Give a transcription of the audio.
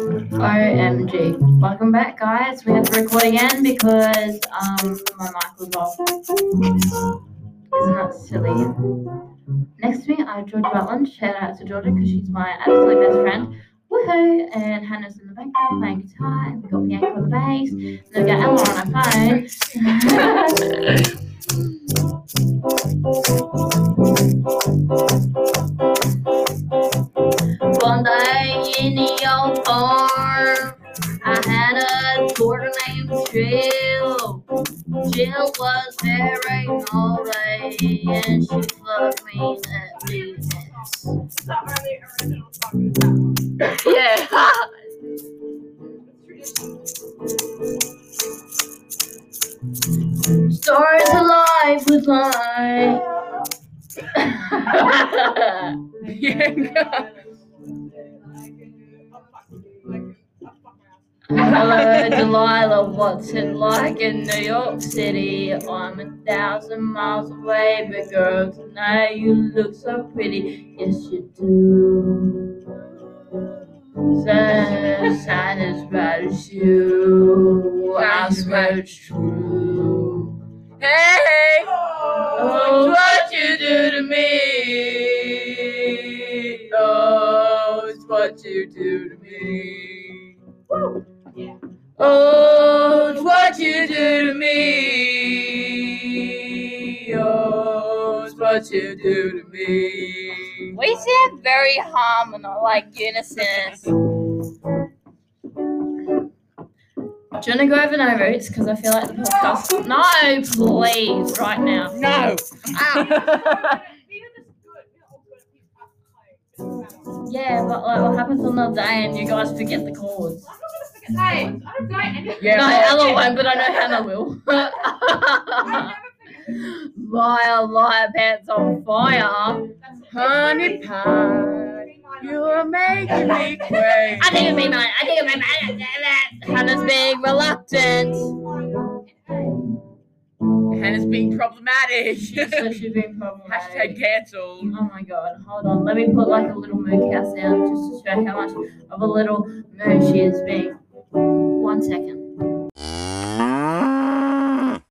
OMG. Welcome back, guys. We had to record again because um my mic was off. Isn't that silly? Next to me, I have Georgia Rutland. Shout out to Georgia because she's my absolute best friend. Woohoo! And Hannah's in the background playing guitar. And we've got Bianca on the bass. And we've got Ella on her phone. day in the old farm, I had a daughter named Jill. Jill was very naughty and she loved me at least. Yeah. Stories alive with life. Bianca. Hello, Delilah. What's it like in New York City? I'm a thousand miles away, but girl, tonight you look so pretty. Yes, you do. Sad as bad as you. I swear it's true. Hey! What you do to me. Oh, it's what you do to me. Oh, it's what you do to me. We sound very harmonic, like unison. Do you want to go over no roots? Because I feel like the podcast. No, please, right now. No. Ah. Yeah, but like, what happens on the day and you guys forget the chords? I'm not gonna forget the chords. I don't know any. Yeah. no, Ella won't, but I know Hannah will. Fire, liar, pants on fire. Honey pie, you're making me crazy. I think it'd be mine. I think it'd be mine. Hannah's being reluctant. Hannah's being problematic. She's being problematic. Hashtag cancelled. Oh my god, hold on. Let me put like a little moo cow sound just to show how much of a little moo she is being. One second.